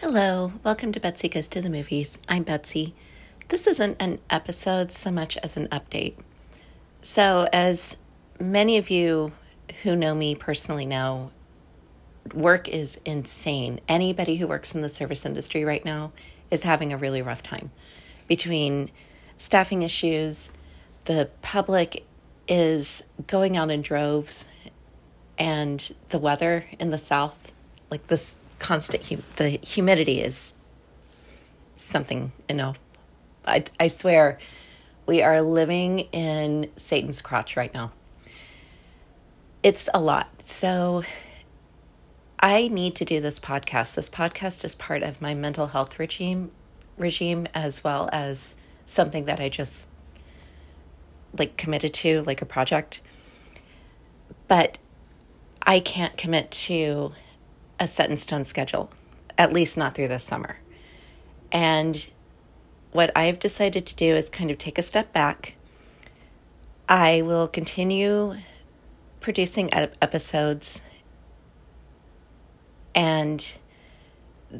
Hello, welcome to Betsy Goes to the Movies. I'm Betsy. This isn't an episode so much as an update. So, as many of you who know me personally know, work is insane. Anybody who works in the service industry right now is having a really rough time. Between staffing issues, the public is going out in droves, and the weather in the south, like this constant hum- the humidity is something you know. I, I swear we are living in satan's crotch right now. It's a lot. So i need to do this podcast. This podcast is part of my mental health regime regime as well as something that i just like committed to like a project. But i can't commit to a set in stone schedule, at least not through this summer. And what I've decided to do is kind of take a step back. I will continue producing episodes and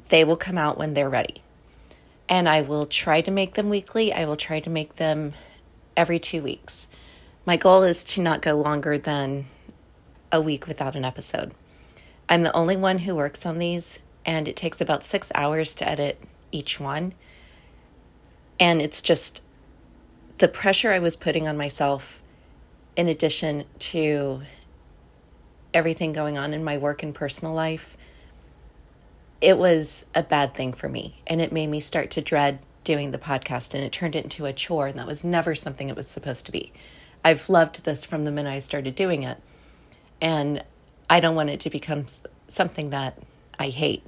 they will come out when they're ready. And I will try to make them weekly. I will try to make them every two weeks. My goal is to not go longer than a week without an episode. I'm the only one who works on these, and it takes about six hours to edit each one. And it's just the pressure I was putting on myself, in addition to everything going on in my work and personal life, it was a bad thing for me. And it made me start to dread doing the podcast, and it turned it into a chore, and that was never something it was supposed to be. I've loved this from the minute I started doing it. And I don't want it to become something that I hate.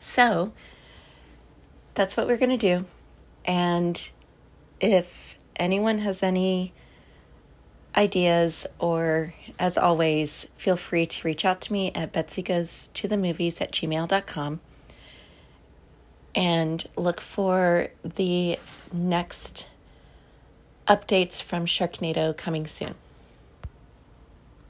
So that's what we're going to do. And if anyone has any ideas, or as always, feel free to reach out to me at Betsy Goes to the Movies at gmail.com and look for the next updates from Sharknado coming soon.